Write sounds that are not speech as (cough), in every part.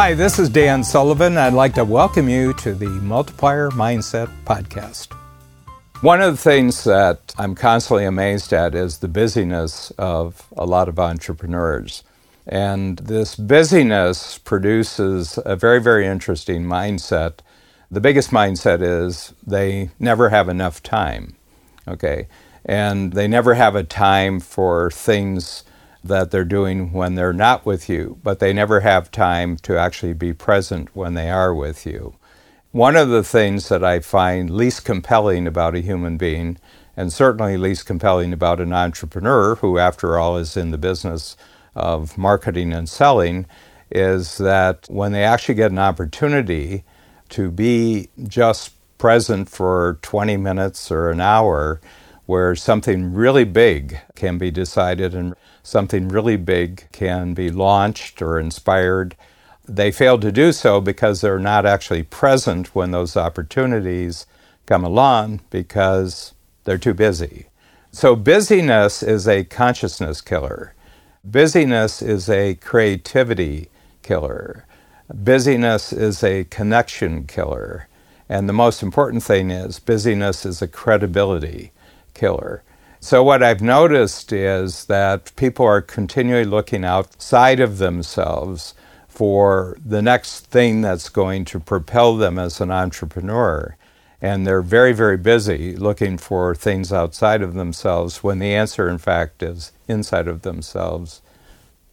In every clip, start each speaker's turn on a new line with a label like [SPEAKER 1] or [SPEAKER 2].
[SPEAKER 1] Hi, this is Dan Sullivan. I'd like to welcome you to the Multiplier Mindset Podcast. One of the things that I'm constantly amazed at is the busyness of a lot of entrepreneurs. And this busyness produces a very, very interesting mindset. The biggest mindset is they never have enough time. Okay. And they never have a time for things that they're doing when they're not with you, but they never have time to actually be present when they are with you. One of the things that I find least compelling about a human being, and certainly least compelling about an entrepreneur who, after all, is in the business of marketing and selling, is that when they actually get an opportunity to be just present for 20 minutes or an hour, where something really big can be decided and something really big can be launched or inspired. They fail to do so because they're not actually present when those opportunities come along because they're too busy. So, busyness is a consciousness killer. Busyness is a creativity killer. Busyness is a connection killer. And the most important thing is busyness is a credibility killer. So, what I've noticed is that people are continually looking outside of themselves for the next thing that's going to propel them as an entrepreneur. And they're very, very busy looking for things outside of themselves when the answer, in fact, is inside of themselves.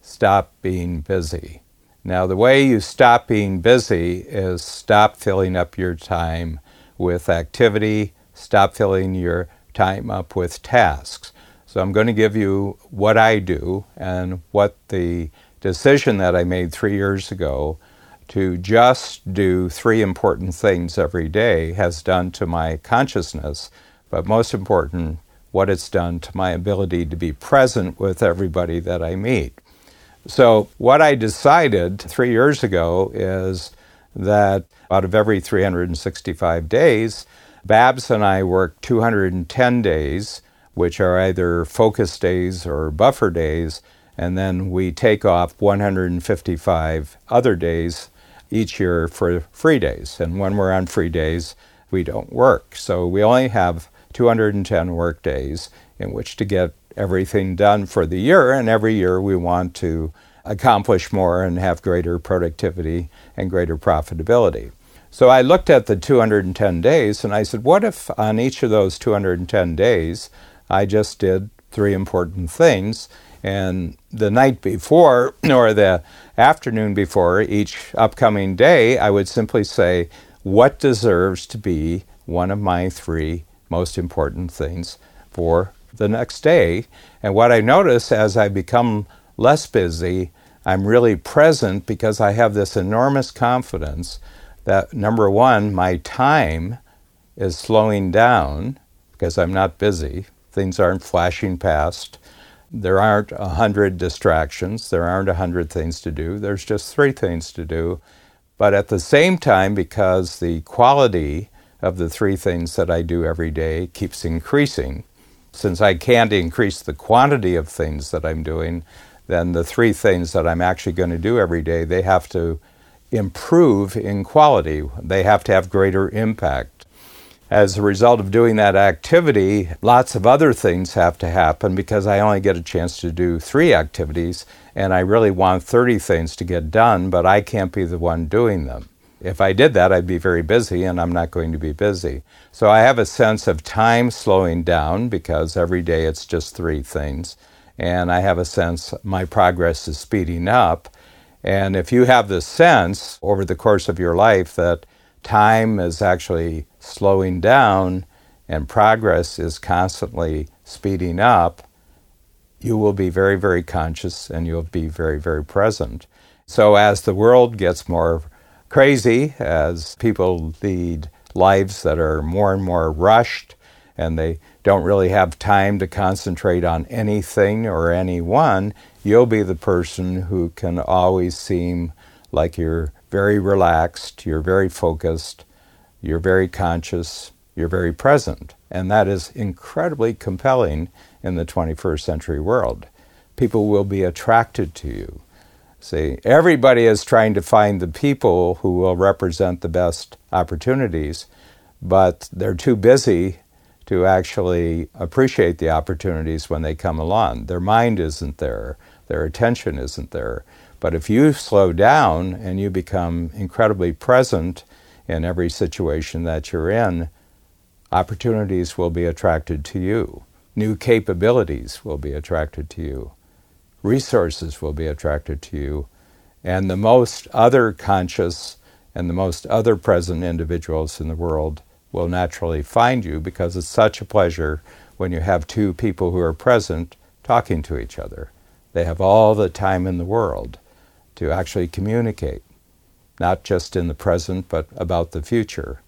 [SPEAKER 1] Stop being busy. Now, the way you stop being busy is stop filling up your time with activity, stop filling your time up with tasks. So I'm going to give you what I do and what the decision that I made three years ago to just do three important things every day has done to my consciousness, but most important, what it's done to my ability to be present with everybody that I meet. So, what I decided three years ago is that out of every 365 days, Babs and I work 210 days, which are either focus days or buffer days, and then we take off 155 other days each year for free days. And when we're on free days, we don't work. So we only have 210 work days in which to get everything done for the year, and every year we want to accomplish more and have greater productivity and greater profitability. So I looked at the 210 days and I said, what if on each of those 210 days I just did three important things? And the night before (clears throat) or the afternoon before each upcoming day, I would simply say, what deserves to be one of my three most important things for the next day? And what I notice as I become less busy, I'm really present because I have this enormous confidence that number one, my time is slowing down because I'm not busy. Things aren't flashing past. There aren't a hundred distractions. There aren't a hundred things to do. There's just three things to do. But at the same time, because the quality of the three things that I do every day keeps increasing, since I can't increase the quantity of things that I'm doing, then the three things that I'm actually going to do every day, they have to improve in quality. They have to have greater impact. As a result of doing that activity, lots of other things have to happen because I only get a chance to do three activities, and I really want 30 things to get done, but I can't be the one doing them. If I did that, I'd be very busy, and I'm not going to be busy. So I have a sense of time slowing down because every day it's just three things. And I have a sense my progress is speeding up and if you have the sense over the course of your life that time is actually slowing down and progress is constantly speeding up, you will be very, very conscious and you'll be very, very present. So, as the world gets more crazy, as people lead lives that are more and more rushed and they don't really have time to concentrate on anything or anyone, you'll be the person who can always seem like you're very relaxed, you're very focused, you're very conscious, you're very present. And that is incredibly compelling in the 21st century world. People will be attracted to you. See, everybody is trying to find the people who will represent the best opportunities, but they're too busy to actually appreciate the opportunities when they come along. Their mind isn't there, their attention isn't there. But if you slow down and you become incredibly present in every situation that you're in, opportunities will be attracted to you. New capabilities will be attracted to you. Resources will be attracted to you. And the most other conscious and the most other present individuals in the world will naturally find you because it's such a pleasure when you have two people who are present talking to each other. They have all the time in the world to actually communicate, not just in the present, but about the future.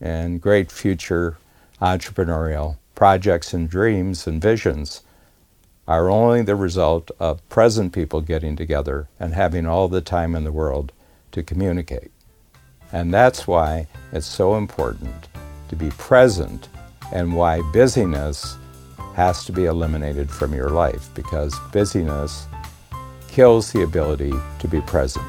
[SPEAKER 1] And great future entrepreneurial projects and dreams and visions are only the result of present people getting together and having all the time in the world to communicate. And that's why it's so important to be present and why busyness has to be eliminated from your life because busyness kills the ability to be present.